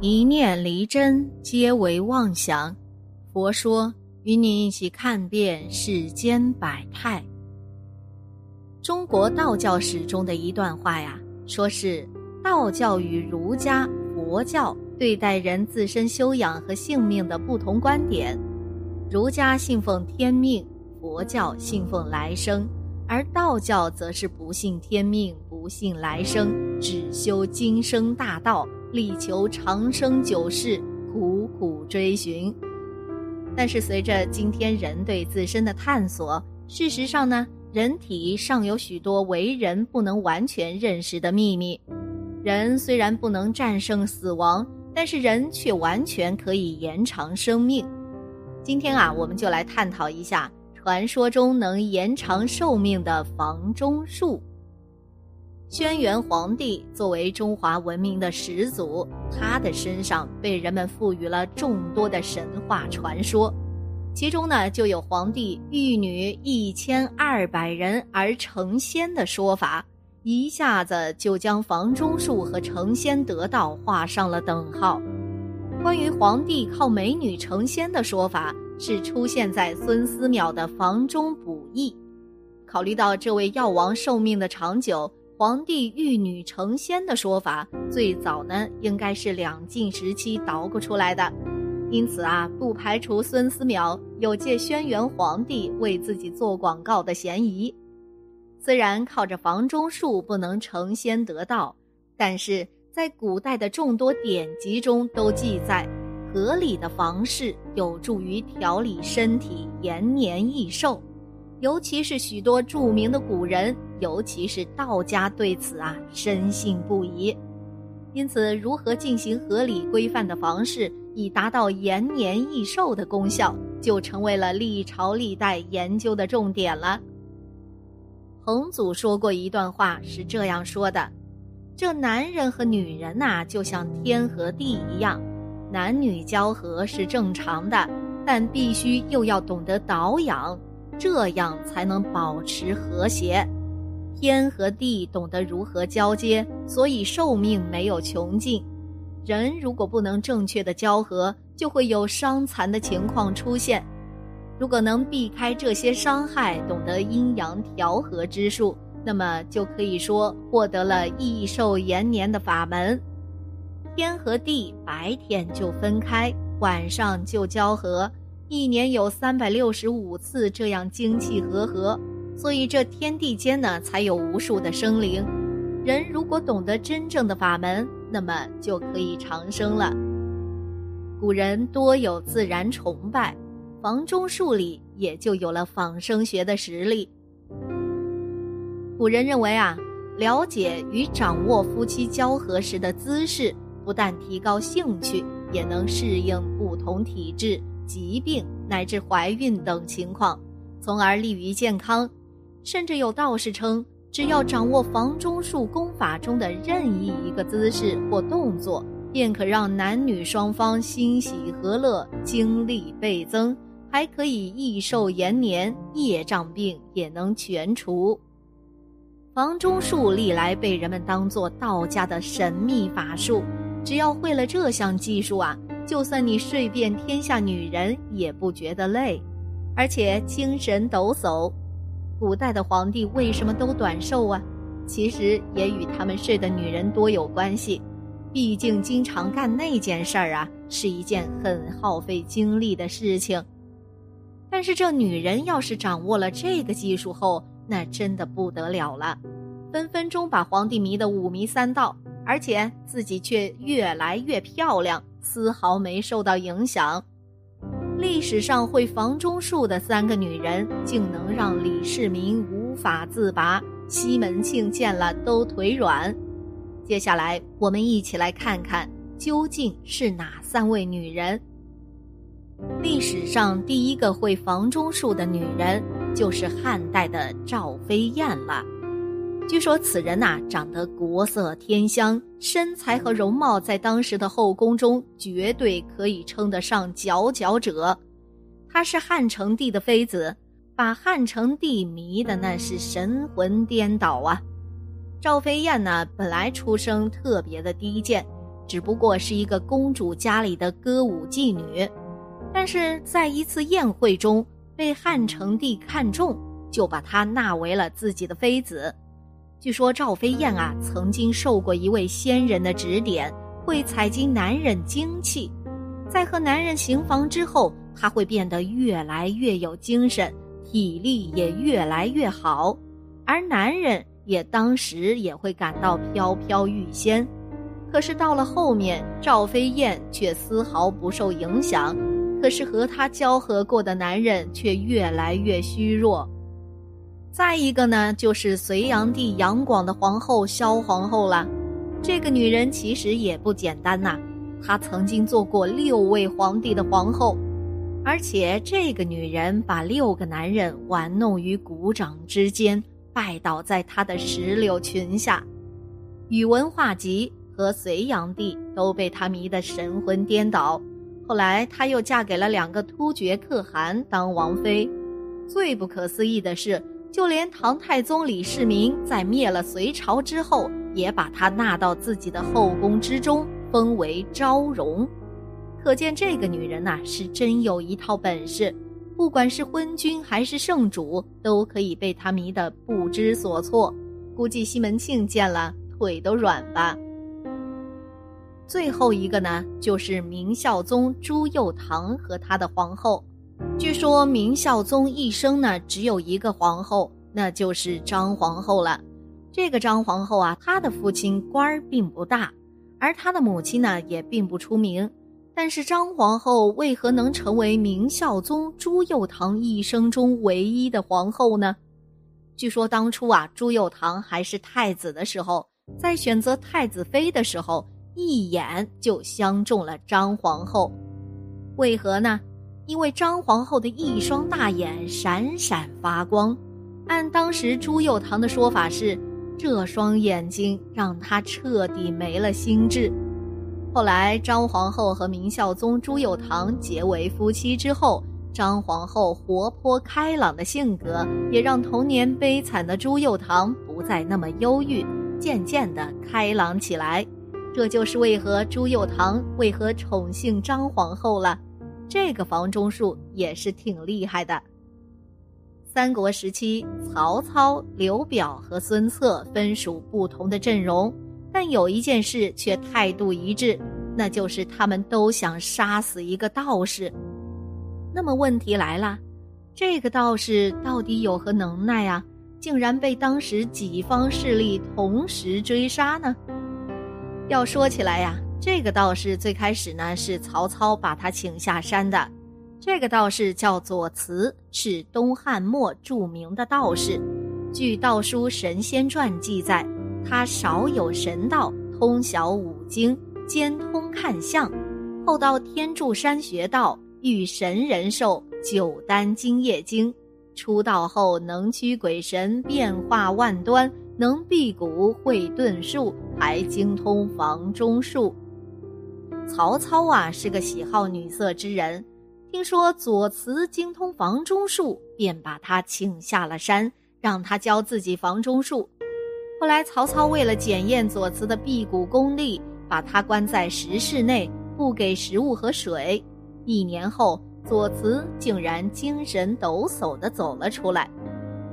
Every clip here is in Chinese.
一念离真，皆为妄想。佛说，与你一起看遍世间百态。中国道教史中的一段话呀，说是道教与儒家、佛教对待人自身修养和性命的不同观点。儒家信奉天命，佛教信奉来生，而道教则是不信天命，不信来生，只修今生大道。力求长生久世，苦苦追寻。但是随着今天人对自身的探索，事实上呢，人体尚有许多为人不能完全认识的秘密。人虽然不能战胜死亡，但是人却完全可以延长生命。今天啊，我们就来探讨一下传说中能延长寿命的房中术。轩辕黄帝作为中华文明的始祖，他的身上被人们赋予了众多的神话传说，其中呢就有皇帝育女一千二百人而成仙的说法，一下子就将房中术和成仙得道画上了等号。关于皇帝靠美女成仙的说法，是出现在孙思邈的《房中补益》。考虑到这位药王寿命的长久。皇帝育女成仙的说法，最早呢应该是两晋时期捣鼓出来的，因此啊，不排除孙思邈有借轩辕皇帝为自己做广告的嫌疑。虽然靠着房中术不能成仙得道，但是在古代的众多典籍中都记载，合理的房事有助于调理身体，延年益寿。尤其是许多著名的古人，尤其是道家对此啊深信不疑。因此，如何进行合理规范的房事，以达到延年益寿的功效，就成为了历朝历代研究的重点了。彭祖说过一段话，是这样说的：“这男人和女人呐，就像天和地一样，男女交合是正常的，但必须又要懂得导养。”这样才能保持和谐，天和地懂得如何交接，所以寿命没有穷尽。人如果不能正确的交合，就会有伤残的情况出现。如果能避开这些伤害，懂得阴阳调和之术，那么就可以说获得了益寿延年的法门。天和地白天就分开，晚上就交合。一年有三百六十五次这样精气和合，所以这天地间呢才有无数的生灵。人如果懂得真正的法门，那么就可以长生了。古人多有自然崇拜，房中术里也就有了仿生学的实力。古人认为啊，了解与掌握夫妻交合时的姿势，不但提高兴趣，也能适应不同体质。疾病乃至怀孕等情况，从而利于健康。甚至有道士称，只要掌握房中术功法中的任意一个姿势或动作，便可让男女双方欣喜和乐，精力倍增，还可以益寿延年，业障病也能全除。房中术历来被人们当作道家的神秘法术，只要会了这项技术啊。就算你睡遍天下女人也不觉得累，而且精神抖擞。古代的皇帝为什么都短寿啊？其实也与他们睡的女人多有关系。毕竟经常干那件事儿啊，是一件很耗费精力的事情。但是这女人要是掌握了这个技术后，那真的不得了了，分分钟把皇帝迷得五迷三道，而且自己却越来越漂亮。丝毫没受到影响。历史上会房中术的三个女人，竟能让李世民无法自拔，西门庆见了都腿软。接下来，我们一起来看看究竟是哪三位女人。历史上第一个会房中术的女人，就是汉代的赵飞燕了。据说此人呐，长得国色天香，身材和容貌在当时的后宫中绝对可以称得上佼佼者。她是汉成帝的妃子，把汉成帝迷的那是神魂颠倒啊。赵飞燕呢，本来出生特别的低贱，只不过是一个公主家里的歌舞妓女，但是在一次宴会中被汉成帝看中，就把她纳为了自己的妃子。据说赵飞燕啊，曾经受过一位仙人的指点，会采集男人精气，在和男人行房之后，她会变得越来越有精神，体力也越来越好，而男人也当时也会感到飘飘欲仙。可是到了后面，赵飞燕却丝毫不受影响，可是和她交合过的男人却越来越虚弱。再一个呢，就是隋炀帝杨广的皇后萧皇后了。这个女人其实也不简单呐，她曾经做过六位皇帝的皇后，而且这个女人把六个男人玩弄于股掌之间，拜倒在她的石榴裙下。宇文化及和隋炀帝都被她迷得神魂颠倒。后来，她又嫁给了两个突厥可汗当王妃。最不可思议的是。就连唐太宗李世民在灭了隋朝之后，也把她纳到自己的后宫之中，封为昭容。可见这个女人呐，是真有一套本事，不管是昏君还是圣主，都可以被她迷得不知所措。估计西门庆见了腿都软吧。最后一个呢，就是明孝宗朱佑樘和他的皇后。据说明孝宗一生呢只有一个皇后，那就是张皇后了。这个张皇后啊，她的父亲官儿并不大，而她的母亲呢也并不出名。但是张皇后为何能成为明孝宗朱佑樘一生中唯一的皇后呢？据说当初啊，朱佑樘还是太子的时候，在选择太子妃的时候，一眼就相中了张皇后。为何呢？因为张皇后的一双大眼闪闪发光，按当时朱佑樘的说法是，这双眼睛让他彻底没了心智。后来张皇后和明孝宗朱佑樘结为夫妻之后，张皇后活泼开朗的性格也让童年悲惨的朱佑樘不再那么忧郁，渐渐的开朗起来。这就是为何朱佑樘为何宠幸张皇后了。这个房中术也是挺厉害的。三国时期，曹操、刘表和孙策分属不同的阵容，但有一件事却态度一致，那就是他们都想杀死一个道士。那么问题来了，这个道士到底有何能耐啊？竟然被当时几方势力同时追杀呢？要说起来呀。这个道士最开始呢是曹操把他请下山的，这个道士叫左慈，是东汉末著名的道士。据《道书神仙传》记载，他少有神道，通晓五经，兼通看相。后到天柱山学道，遇神人兽，九丹金液经。出道后能驱鬼神，变化万端，能辟谷会遁术，还精通房中术。曹操啊是个喜好女色之人，听说左慈精通房中术，便把他请下了山，让他教自己房中术。后来曹操为了检验左慈的辟谷功力，把他关在石室内，不给食物和水。一年后，左慈竟然精神抖擞地走了出来。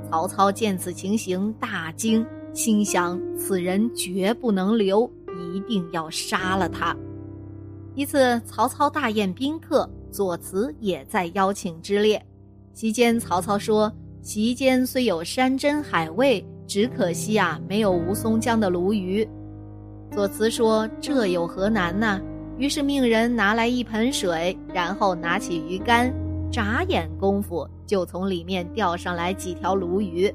曹操见此情形大惊，心想此人绝不能留，一定要杀了他。一次，曹操大宴宾客，左慈也在邀请之列。席间，曹操说：“席间虽有山珍海味，只可惜啊，没有吴淞江的鲈鱼。”左慈说：“这有何难呢？”于是命人拿来一盆水，然后拿起鱼竿，眨眼功夫就从里面钓上来几条鲈鱼。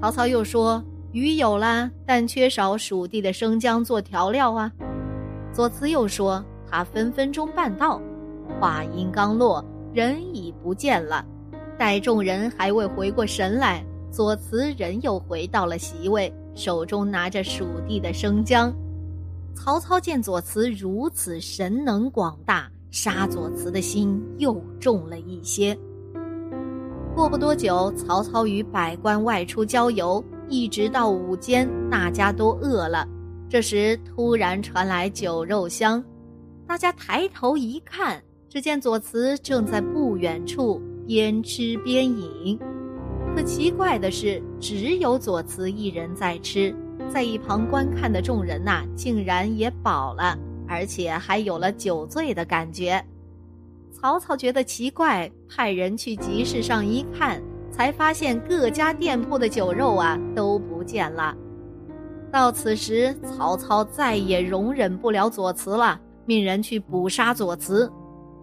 曹操又说：“鱼有了，但缺少蜀地的生姜做调料啊。”左慈又说。他分分钟办到，话音刚落，人已不见了。待众人还未回过神来，左慈人又回到了席位，手中拿着蜀地的生姜。曹操见左慈如此神能广大，杀左慈的心又重了一些。过不多久，曹操与百官外出郊游，一直到午间，大家都饿了。这时突然传来酒肉香，大家抬头一看，只见左慈正在不远处边吃边饮。可奇怪的是，只有左慈一人在吃，在一旁观看的众人呐，竟然也饱了，而且还有了酒醉的感觉。曹操觉得奇怪，派人去集市上一看，才发现各家店铺的酒肉啊都不见了。到此时，曹操再也容忍不了左慈了，命人去捕杀左慈。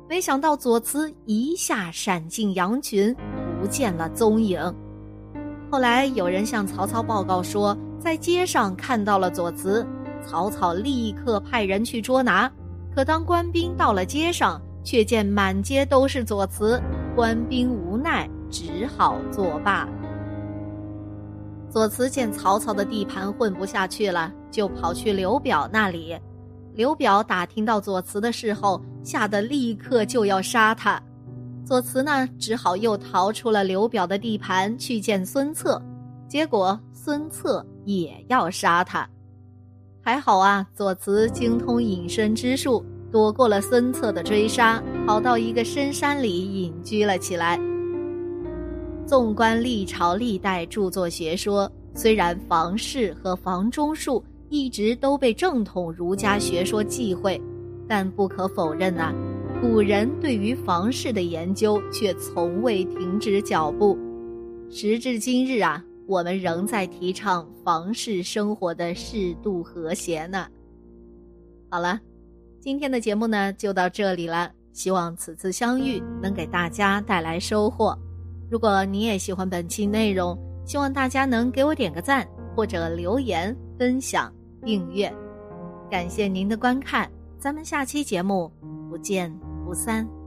没想到左慈一下闪进羊群。不见了踪影。后来有人向曹操报告说，在街上看到了左慈。曹操立刻派人去捉拿。可当官兵到了街上，却见满街都是左慈。官兵无奈，只好作罢。左慈见曹操的地盘混不下去了，就跑去刘表那里。刘表打听到左慈的事后，吓得立刻就要杀他。左慈呢，只好又逃出了刘表的地盘去见孙策，结果孙策也要杀他。还好啊，左慈精通隐身之术，躲过了孙策的追杀，跑到一个深山里隐居了起来。纵观历朝历代著作学说，虽然房事和房中术一直都被正统儒家学说忌讳，但不可否认呐。古人对于房事的研究却从未停止脚步，时至今日啊，我们仍在提倡房事生活的适度和谐呢。好了，今天的节目呢就到这里了，希望此次相遇能给大家带来收获。如果你也喜欢本期内容，希望大家能给我点个赞，或者留言、分享、订阅。感谢您的观看，咱们下期节目不见。不散。